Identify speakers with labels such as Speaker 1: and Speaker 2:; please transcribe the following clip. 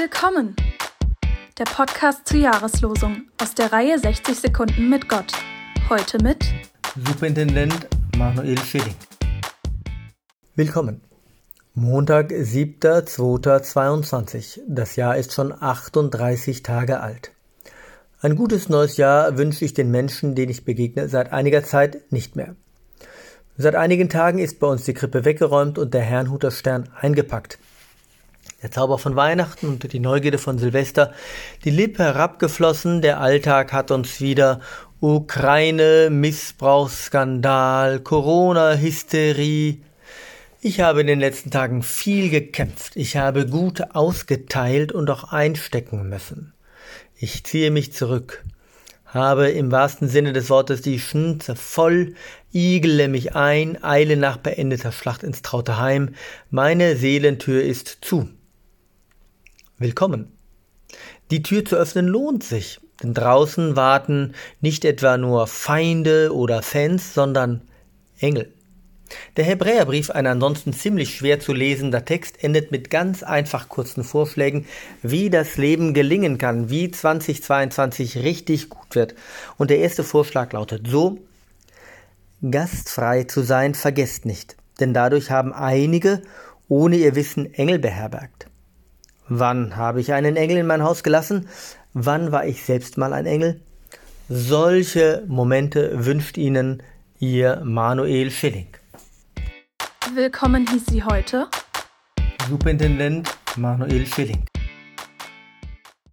Speaker 1: Willkommen! Der Podcast zur Jahreslosung aus der Reihe 60 Sekunden mit Gott. Heute mit
Speaker 2: Superintendent Manuel Schilling. Willkommen. Montag, 7.2.22. Das Jahr ist schon 38 Tage alt. Ein gutes neues Jahr wünsche ich den Menschen, denen ich begegne, seit einiger Zeit nicht mehr. Seit einigen Tagen ist bei uns die Krippe weggeräumt und der Herrnhuter Stern eingepackt. Der Zauber von Weihnachten und die Neugierde von Silvester, die Lippe herabgeflossen, der Alltag hat uns wieder Ukraine, Missbrauchsskandal, Corona-Hysterie. Ich habe in den letzten Tagen viel gekämpft. Ich habe gut ausgeteilt und auch einstecken müssen. Ich ziehe mich zurück, habe im wahrsten Sinne des Wortes die Schnze voll, igle mich ein, eile nach beendeter Schlacht ins traute Heim, meine Seelentür ist zu. Willkommen. Die Tür zu öffnen lohnt sich, denn draußen warten nicht etwa nur Feinde oder Fans, sondern Engel. Der Hebräerbrief, ein ansonsten ziemlich schwer zu lesender Text, endet mit ganz einfach kurzen Vorschlägen, wie das Leben gelingen kann, wie 2022 richtig gut wird. Und der erste Vorschlag lautet so, gastfrei zu sein, vergesst nicht, denn dadurch haben einige ohne ihr Wissen Engel beherbergt. Wann habe ich einen Engel in mein Haus gelassen? Wann war ich selbst mal ein Engel? Solche Momente wünscht Ihnen Ihr Manuel Schilling.
Speaker 1: Willkommen hieß sie heute
Speaker 2: Superintendent Manuel Schilling.